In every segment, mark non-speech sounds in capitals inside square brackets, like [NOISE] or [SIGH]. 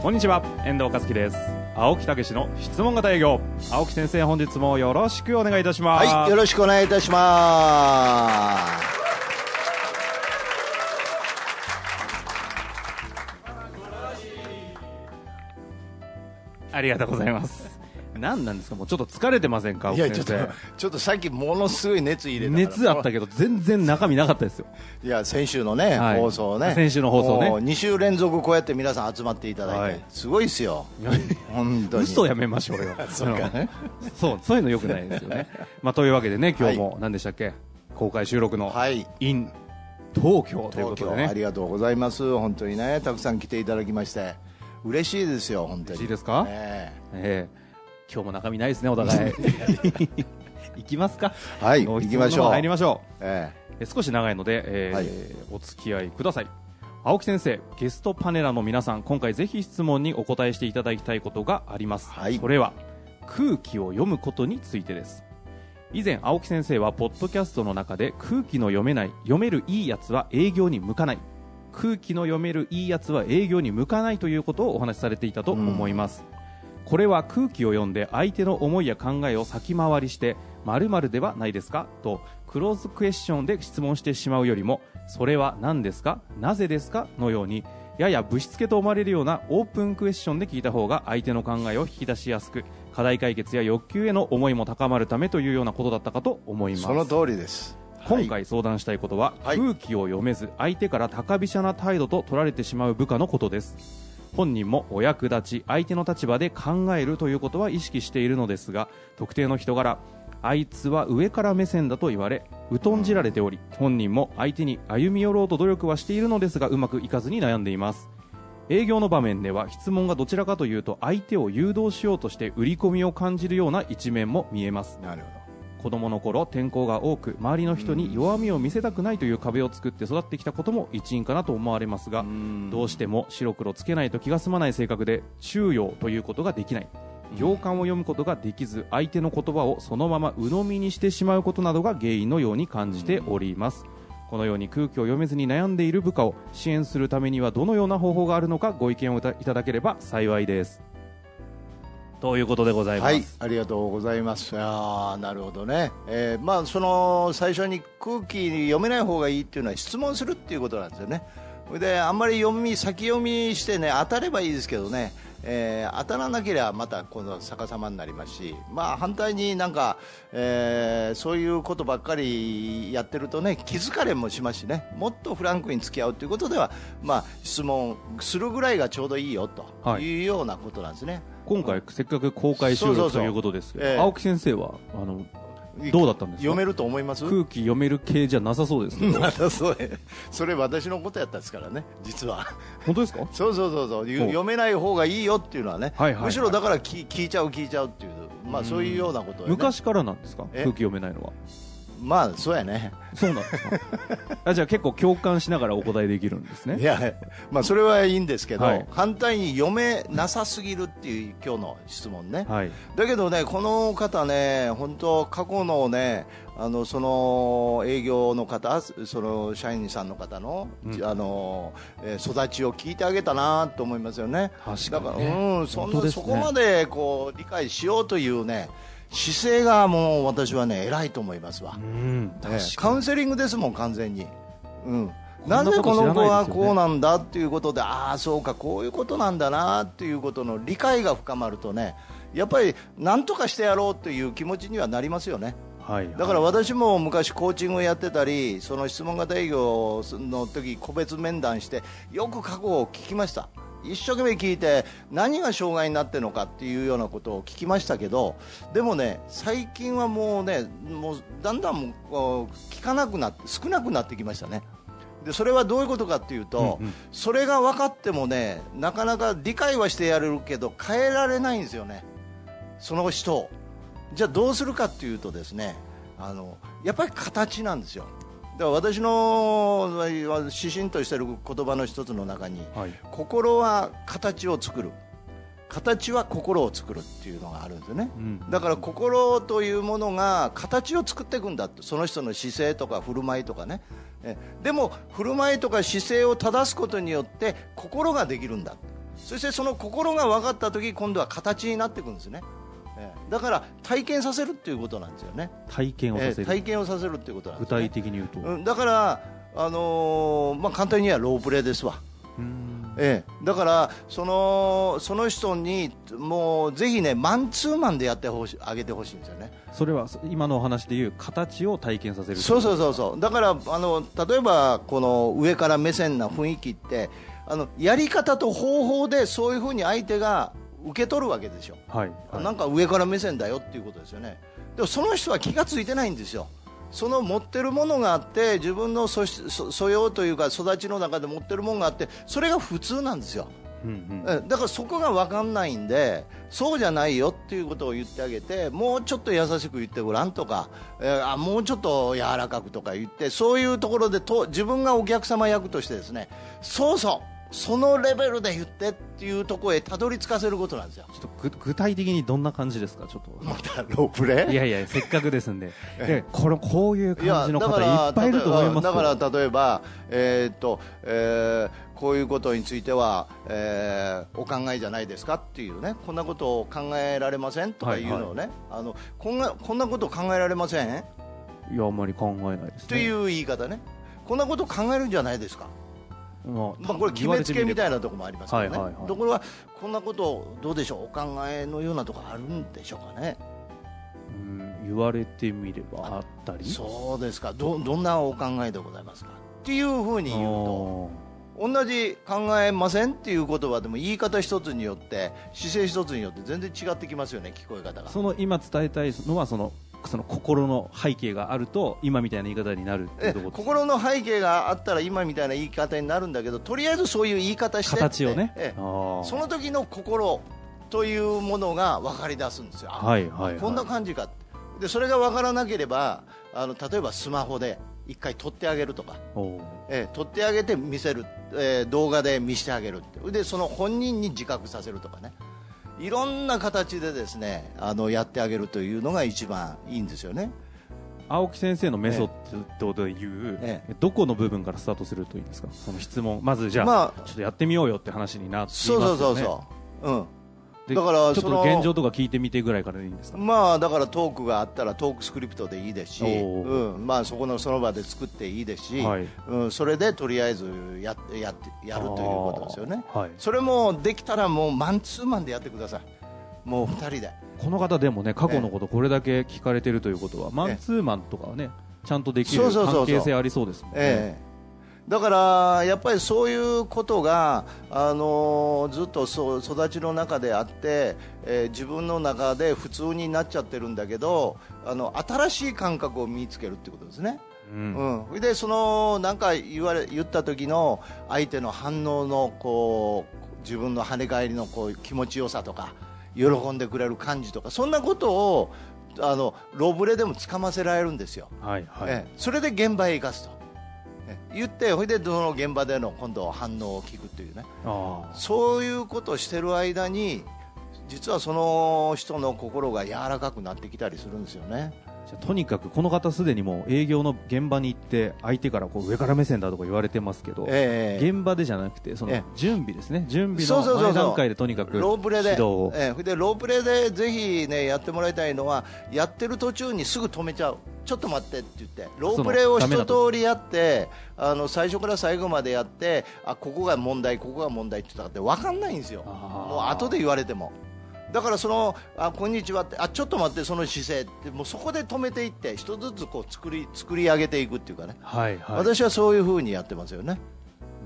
こんにちは遠藤和樹です。青木武の質問型営業。青木先生本日もよろしくお願いいたします。はいよろしくお願いいたします。ありがとうございます何なんですか？もうちょっと疲れてませんか？いやちょっとちょっとさっきものすごい熱入れた熱あったけど全然中身なかったですよ。いや先週のね、はい、放送ね。先週の放送ね。2週連続こうやって皆さん集まっていただいて、はい、すごいですよ。本当に。嘘やめましょうよ。[LAUGHS] そうか、ね、そうそういうのよくないですよね。[LAUGHS] まあというわけでね今日も何でしたっけ、公開収録の in 東京ということでね。ありがとうございます。本当にねたくさん来ていただきまして。嬉しいですよ本当に。嬉しいですか？え。ええ今日も中身ないですねお互い。[LAUGHS] 行きますか。はい行きましょう。入りましょう、ええ、少し長いので、えーはい、お付き合いください。青木先生ゲストパネラーの皆さん今回ぜひ質問にお答えしていただきたいことがあります、はい、それは空気を読むことについてです。以前青木先生はポッドキャストの中で空気の読めない読めるいいやつは営業に向かない。空気の読めるいいやつは営業に向かないということをお話しされていたと思います、うんこれは空気を読んで相手の思いや考えを先回りして〇〇ではないですか？とクローズクエスチョンで質問してしまうよりもそれは何ですか？なぜですか？のようにややぶしつけと思われるようなオープンクエスチョンで聞いた方が相手の考えを引き出しやすく課題解決や欲求への思いも高まるためというようなことだったかと思います。その通りです。今回相談したいことは、はい、空気を読めず相手から高飛車な態度と取られてしまう部下のことです本人もお役立ち相手の立場で考えるということは意識しているのですが特定の人柄あいつは上から目線だと言われ疎んじられており本人も相手に歩み寄ろうと努力はしているのですがうまくいかずに悩んでいます。営業の場面では質問がどちらかというと相手を誘導しようとして売り込みを感じるような一面も見えます。なるほど。子供の頃転校が多く周りの人に弱みを見せたくないという壁を作って育ってきたことも一因かなと思われますがどうしても白黒つけないと気が済まない性格で中庸ということができない。行間を読むことができず相手の言葉をそのまま鵜呑みにしてしまうことなどが原因のように感じております。このように空気を読めずに悩んでいる部下を支援するためにはどのような方法があるのかご意見をいただければ幸いですということでございます。はい、ありがとうございます。あなるほどね。えー、まあその最初に空気読めない方がいいっていうのは質問するっていうことなんですよね。であんまり読み先読みしてね当たればいいですけどね。えー、当たらなければまた今度逆さまになりますし、まあ、反対になんか、えー、そういうことばっかりやってるとね気づかれもしますしねもっとフランクに付き合うということでは、まあ、質問するぐらいがちょうどいいよというようなことなんですね。はい今回せっかく公開収録ということですけど、え。ー、青木先生はあのどうだったんですか？読めると思います？空気読める系じゃなさそうですけど。[LAUGHS] それ私のことやったんですからね実は。本当ですか？そうそうそうそう。読めない方がいいよっていうのはね、はいはいはい、むしろだから聞聞いちゃう聞いちゃうっていうまあそういうようなこと、ね、昔からなんですか？空気読めないのはまあそうやね。そうなんですか。あじゃあ結構共感しながらお答えできるんですね。いやまあそれはいいんですけど、はい、反対に読めなさすぎるっていう今日の質問ね、はい、だけどねこの方ね本当過去のねあのその営業の方その社員さんの方の、うん、あの育ちを聞いてあげたなと思いますよね。だから、うんそんな、ね、そこまでこう理解しようというね姿勢がもう私はね偉いと思いますわ、うん、カウンセリングですもん完全に、うん、なぜこの子はこうなんだっていうことでああそうかこういうことなんだなっていうことの理解が深まるとねやっぱり何とかしてやろうという気持ちにはなりますよね。はい、だから私も昔コーチングをやってたりその質問型営業の時個別面談してよく過去を聞きました一生懸命聞いて何が障害になってるのかっていうようなことを聞きましたけどでもね最近はもうねもうだんだん聞かなくなって少なくなってきましたね。でそれはどういうことかっていうと、うんうん、それが分かってもねなかなか理解はしてやれるけど変えられないんですよね。その人を。じゃあどうするかっていうとですねあのやっぱり形なんですよだから私の指針としている言葉の一つの中に、はい、心は形を作る。形は心を作るっていうのがあるんですよね、うん、だから心というものが形を作っていくんだって。その人の姿勢とか振る舞いとかね。でも振る舞いとか姿勢を正すことによって心ができるんだ。そしてその心が分かった時今度は形になっていくんですねだから体験させるっていうことなんですよね。体験をさせる、体験をさせるっていうことなんです、ね、具体的に言うと、うん、だからあのー、まあ簡単にはロープレーですわ。ええ、だからそのその人にもうぜひねマンツーマンでやってほしあげてほしいんですよね。それは今のお話でいう形を体験させる。そうそうそうそう。だからあの例えばこの上から目線な雰囲気ってあのやり方と方法でそういうふうに相手が受け取るわけでしょ、はい、はい、なんか上から目線だよっていうことですよね。でもその人は気が付いてないんですよ。その持ってるものがあって自分の素素養というか育ちの中で持ってるものがあってそれが普通なんですよ、うんうん、だからそこが分かんないんでそうじゃないよっていうことを言ってあげてもうちょっと優しく言ってごらんとか、えー、あもうちょっと柔らかくとか言ってそういうところでと自分がお客様役としてですねそうそうそのレベルで言ってっていうところへたどり着かせることなんですよ。ちょっと具体的にどんな感じですか？ちょっと。またロープレいやいやせっかくですんで。でこれこういう感じの方いっぱいいると思いますだから例えば、えー、っとえー、こういうことについては、えー、お考えじゃないですかっていうね。こんなことを考えられませんとかいうのをね、はい。はい、あのこんなこんなこと考えられません？いやあんまり考えないですね。という言い方ね。こんなこと考えるんじゃないですか？まあ、これ決めつけみたいなところもありますからね、はいはいはい、ところがこんなことどうでしょう？お考えのようなところあるんでしょうかね？うん言われてみればあったり？そうですか。どどんなお考えでございますか？っていうふうに言うと同じ考えませんっていう言葉でも言い方一つによって姿勢一つによって全然違ってきますよね聞こえ方が。その今伝えたいのはそのその心の背景があると今みたいな言い方になるっていうとこ心の背景があったら今みたいな言い方になるんだけどとりあえずそういう言い方して形をね、その時の心というものが分かり出すんですよ、はいはい、はい、こんな感じかでそれが分からなければあの例えばスマホで一回撮ってあげるとか、え撮ってあげて見せる、えー、動画で見せてあげるでその本人に自覚させるとかねいろんな形でですねあのやってあげるというのが一番いいんですよね。青木先生のメソッドという、ええ、どこの部分からスタートするといいんですか？その質問。まずじゃあ、まあ、ちょっとやってみようよって話になってますよね。そうそうそうそう。うんだからちょっと現状とか聞いてみてぐらいからいいんですか？まあだからトークがあったらトークスクリプトでいいですし、うん。まあ、そこのその場で作っていいですし、はい、うん、それでとりあえずやややるということですよね、はい、それもできたらもうマンツーマンでやってください。もう2人で。この方でもね過去のことこれだけ聞かれてるということはマンツーマンとかはねちゃんとできる関係性ありそうですもんね。ええだからやっぱりそういうことが、あのずっとそう育ちの中であって、えー、自分の中で普通になっちゃってるんだけどあの新しい感覚を身につけるってことですね。うん、うん、でそのなんか言われ言った時の相手の反応のこう自分の跳ね返りのこう気持ちよさとか喜んでくれる感じとかそんなことをあのロブレでもつかませられるんですよ、はいはい、えそれで現場へ生かすと言ってほいでその現場での今度反応を聞くというね。そういうことをしてる間に実はその人の心が柔らかくなってきたりするんですよね。じゃとにかくこの方すでにもう営業の現場に行って相手からこう上から目線だとか言われてますけど、えー、現場でじゃなくてその準備ですね、えー、準備の前段階でとにかくロープレで、えー、でロープレでぜひねやってもらいたいのはやってる途中にすぐ止めちゃうちょっと待ってって言ってロープレを一通りやってあの最初から最後までやってあここが問題ここが問題って言ったって分かんないんですよ。もう後で言われても。だからそのあこんにちはってあちょっと待ってその姿勢ってもうそこで止めていって一つずつこう作り作り上げていくっていうかね、はいはい、私はそういうふうにやってますよね。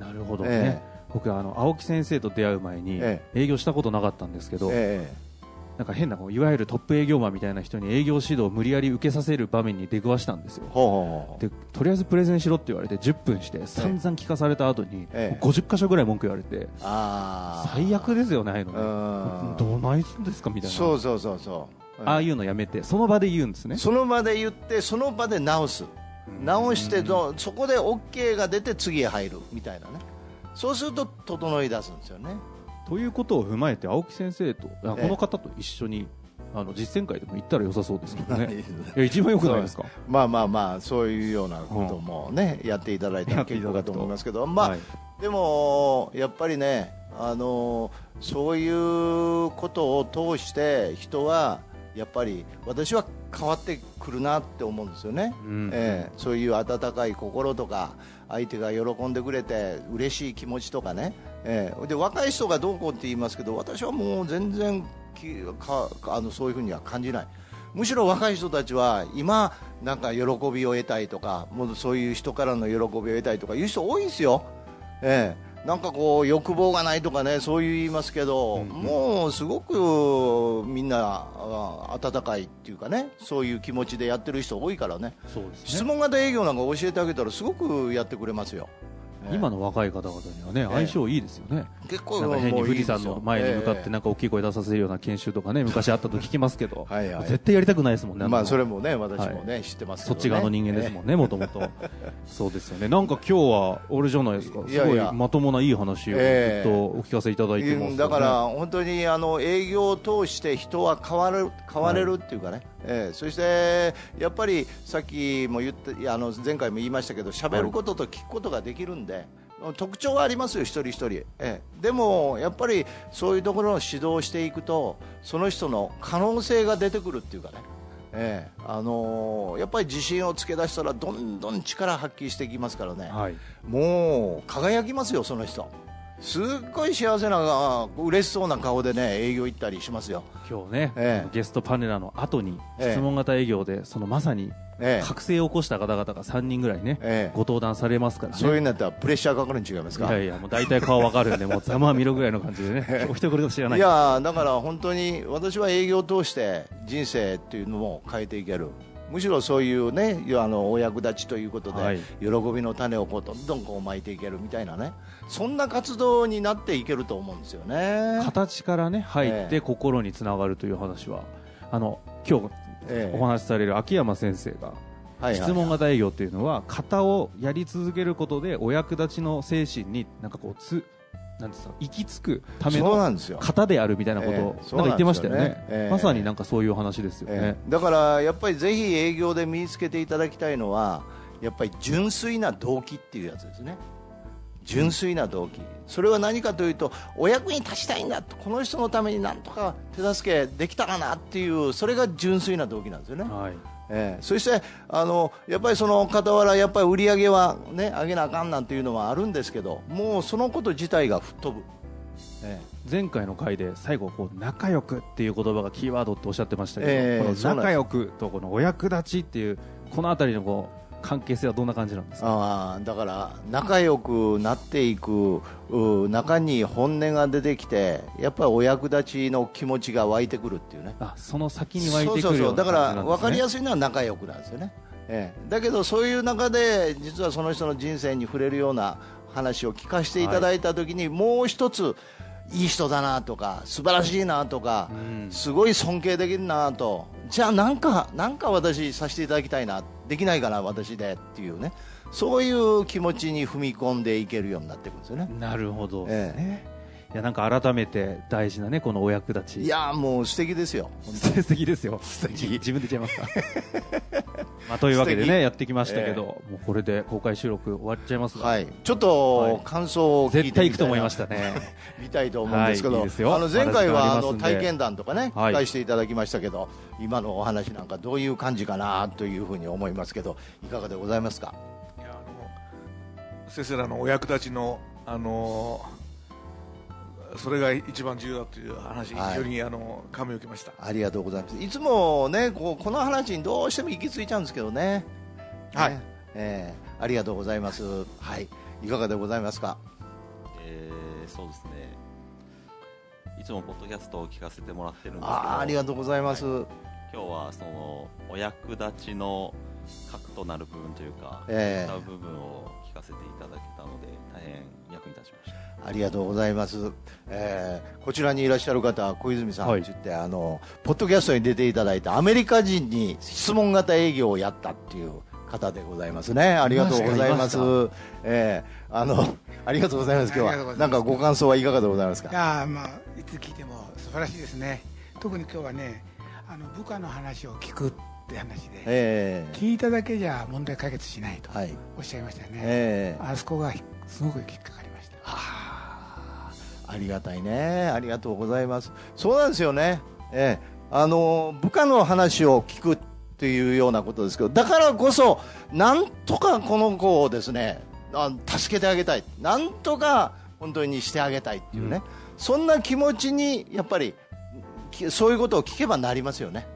なるほどね、えー、僕あの青木先生と出会う前に営業したことなかったんですけど、えー、なんか変なこういわゆるトップ営業マンみたいな人に営業指導を無理やり受けさせる場面に出くわしたんですよ。でとりあえずプレゼンしろって言われて10分して散々聞かされた後に、ええ、50箇所ぐらい文句言われて最悪ですよねああいうのね。どないすんですかみたいな。そうそうそうそう、ああいうのやめてその場で言うんですね。その場で言ってその場で直す。直してそこで OK が出て次へ入るみたいなね。そうすると整い出すんですよねということを踏まえて青木先生とこの方と一緒にあの実践会でも行ったら良さそうですけどね。[LAUGHS] いや一番よくないですか？まあまあまあそういうようなこともね、うん、やっていただいたら結構かと思いますけどまあ、はい、でもやっぱりねあのそういうことを通して人はやっぱり私は変わってくるなって思うんですよね、うん、えー、そういう温かい心とか相手が喜んでくれて嬉しい気持ちとかね、えー、で若い人がどうこうって言いますけど私はもう全然かあのそういうふうには感じない。むしろ若い人たちは今なんか喜びを得たいとかもうそういう人からの喜びを得たいとかいう人多いですよ、えーなんかこう欲望がないとかねそういう言いますけど、うん、もうすごくみんな温かいっていうかねそういう気持ちでやってる人多いからね。ね。質問型営業なんか教えてあげたらすごくやってくれますよ。今の若い方々にはね、相性いいですよね。結構なんか変に富士山の前に向かってなんか大きい声出させるような研修とかね、昔あったと聞きますけど、[LAUGHS] 絶対やりたくないですもんね。まあそれもね、私もね、知ってますそっち側の人間ですもんね、もともと。[LAUGHS] そうですよね。なんか今日は、俺じゃないですか。すごいまともないい話をずっとお聞かせいただいてます。だから本当にあの営業を通して人は変わる、変われるっていうかね。えー、そしてやっぱりさっきも言ってあの前回も言いましたけど喋ることと聞くことができるんで、はい、特徴はありますよ、一人一人、えー、でもやっぱりそういうところの指導をしていくとその人の可能性が出てくるっていうかね、えーあのー、やっぱり自信をつけ出したらどんどん力発揮していきますからね、はい、もう輝きますよ、その人。すっごい幸せな嬉しそうな顔でね営業行ったりしますよ。今日ね、ええ、ゲストパネラーの後に質問型営業でそのまさに覚醒を起こした方々が3人ぐらいね、ええ、ご登壇されますから、ね、そういうのだったらプレッシャーかかるに違いますか？いやいやもう大体顔わかるんでもうざま見ろぐらいの感じでね。お一人知らない。いやだから本当に私は営業を通して人生っていうのも変えていけるむしろそういうねあのお役立ちということで、はい、喜びの種をこうどんどんこう巻いていけるみたいなね。そんな活動になっていけると思うんですよね。形からね入って心につながるという話は、えー、あの今日お話しされる秋山先生が、質問型営業っていうのは型をやり続けることでお役立ちの精神になんかこうつなんですか行き着くための型であるみたいなことを、なんか言ってましたよね、えー、まさになんかそういう話ですよね、えー、だからやっぱりぜひ営業で身につけていただきたいのはやっぱり純粋な動機っていうやつですね。純粋な動機。それは何かというとお役に立ちたいんだとこの人のためになんとか手助けできたらなっていうそれが純粋な動機なんですよね、はいえー、そしてあのやっぱりその傍らやっぱり売り上げは、ね、上げなあかんなんていうのはあるんですけどもうそのこと自体が吹っ飛ぶ。えー、前回の回で最後こう仲良くっていう言葉がキーワードっておっしゃってましたけど、えー、仲良くとこのお役立ちっていうこの辺りのこう関係性はどんな感じなんですか？あだから仲良くなっていく中に本音が出てきてやっぱりお役立ちの気持ちが湧いてくるっていうね。あその先に湧いてくるそうそうそう。だから分かりやすいのは仲良くなんですよね、ええ、だけどそういう中で実はその人の人生に触れるような話を聞かせていただいた時に、はい、もう一ついい人だなとか素晴らしいなとか、うん、すごい尊敬できるなと。じゃあなんかなんか私させていただきたいなできないかな私でっていうね。そういう気持ちに踏み込んでいけるようになっていくんですよね。なるほど、ええいやなんか改めて大事なねこのお役立ち。いやもう素敵ですよ。[LAUGHS] 素敵ですよ。素敵。自分で言っちゃいますか。[LAUGHS] まあというわけでねやってきましたけど、えー、もうこれで公開収録終わっちゃいますが、はい、ちょっと感想を聞いて絶対行くと思いましたね。[LAUGHS] 見たいと思うんですけど、はい、いいあの前回はあの体験談とかね、はい、返していただきましたけど今のお話なんかどういう感じかなというふうに思いますけどいかがでございますか？いやあの先生らのお役立ちのあのそれが一番重要だという話、はい、非常にあの感銘を受けました。ありがとうございます。いつもねこうこの話にどうしても行き着いちゃうんですけどね。はい、ね、えー、ありがとうございます。はい。いかがでございますか？えー、そうですね。いつもポッドキャストを聞かせてもらってるんですけど。あありがとうございます、はい、今日はそのお役立ちの核となる部分というか、えー、部分を聞かせていただけたので大変役に立ちましたありがとうございます、えー、こちらにいらっしゃる方小泉さんって言って、はい、あのポッドキャストに出ていただいてアメリカ人に質問型営業をやったっていう方でございますね。ありがとうございます。えー、あの、ありがとうございます。今日は。なんかご感想はいかがでございますか？いやまあ、いつ聞いても素晴らしいですね。特に今日はね、あの部下の話を聞くって話で、えー、聞いただけじゃ問題解決しないとおっしゃいましたよね。えー、あそこがすごく引っかかりました。はあ、ありがたいね。ありがとうございます。そうなんですよね。えー、あの部下の話を聞くというようなことですけどだからこそなんとかこの子をですね助けてあげたいなんとか本当にしてあげたいっていうね、うん、そんな気持ちにやっぱりそういうことを聞けばなりますよね。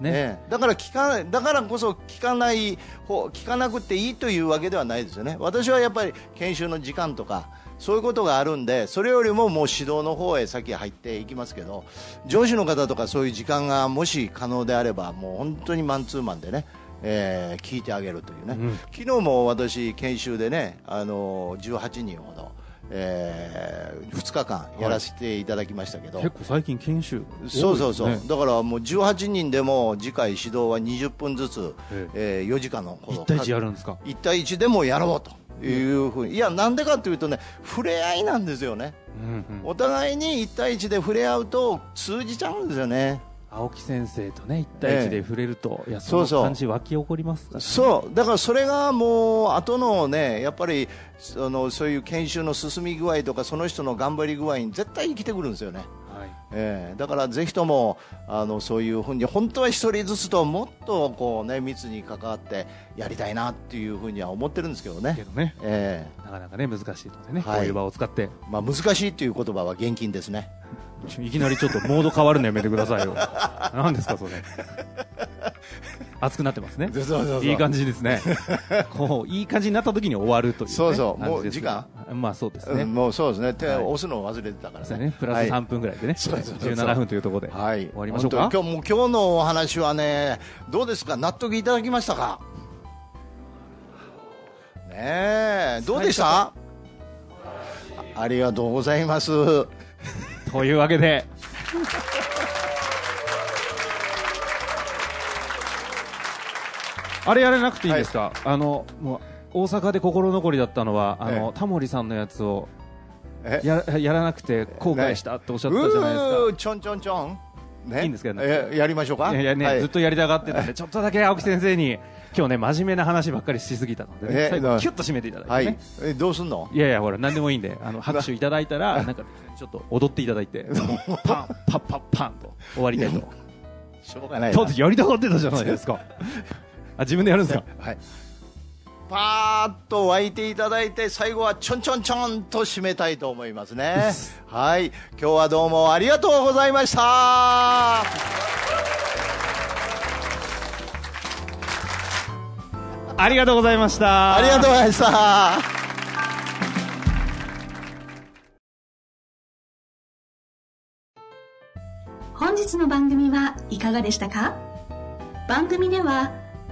ね、ね、だから聞かだからこそ聞かない聞かなくていいというわけではないですよね。私はやっぱり研修の時間とかそういうことがあるんでそれよりももう指導の方へ先入っていきますけど上司の方とかそういう時間がもし可能であればもう本当にマンツーマンでねえー、聞いてあげるというね、うん、昨日も私、研修でね、あのー、18人ほど、えー、2日間やらせていただきましたけど、はい、結構最近研修、ね、そうそうそう。だからもう18人でも次回指導は20分ずつ、ええ。ー、4時間の1対1やるんですか？1対1でもやろうというふうに。いやなんでかというとね触れ合いなんですよね、うんうん、お互いに1対1で触れ合うと通じちゃうんですよね青木先生とね1対1で触れると、ええ、いやその感じ湧き起こります、ね、そう。だからそれがもう後のねやっぱりそのそういう研修の進み具合とかその人の頑張り具合に絶対生きてくるんですよね。えー、だからぜひともあのそういうふうに本当は一人ずつともっとこう、ね、密に関わってやりたいなっていうふうには思ってるんですけどね。けどね、えー、なかなかね難しいのでね、はい、こういう場を使って、まあ、難しいっていう言葉は現金ですねいきなりちょっとモード変わるのやめてくださいよ [LAUGHS] 何ですかそれ熱くなってますね。そうそうそういい感じですね。こういい感じになった時に終わるという、ね、そうそうもう時間。まあそうですね。うん、もうそうですね。手を押すのを忘れてたからね。ねプラス3分ぐらいでね。はい、17分というところで、はい、終わりましょうか。今日も今日のお話はねどうですか？納得いただきましたか？ねえどうでした？ありがとうございます。というわけで。[LAUGHS] あれやれなくていいですか、はい、あのもう。大阪で心残りだったのはあの、タモリさんのやつをややらなくて後悔したっておっしゃってたじゃないですか。ちょんちょんちょんね、いいんですけどね。やりましょうか？いやね、はい、ずっとやりたがってたんで、ちょっとだけ青木先生に、今日ね、真面目な話ばっかりしすぎたので、ね、最後、キュッと締めていただいて、ね、はい。え、どうすんの？いやいや、ほら、なんでもいいんで、あの、拍手いただいたら、なんか、ちょっと踊っていただいて、[LAUGHS] パン、パン、パン、パン、と終わりたいと。[LAUGHS] しょうがない。当時やりたがってたじゃないですか。[LAUGHS] あ自分でやるんですか？はいパーッと沸いていただいて最後はちょんちょんちょんと締めたいと思いますね。はい。今日はどうもありがとうございました。ありがとうございました。ありがとうございました。本日の番組はいかがでしたか？番組では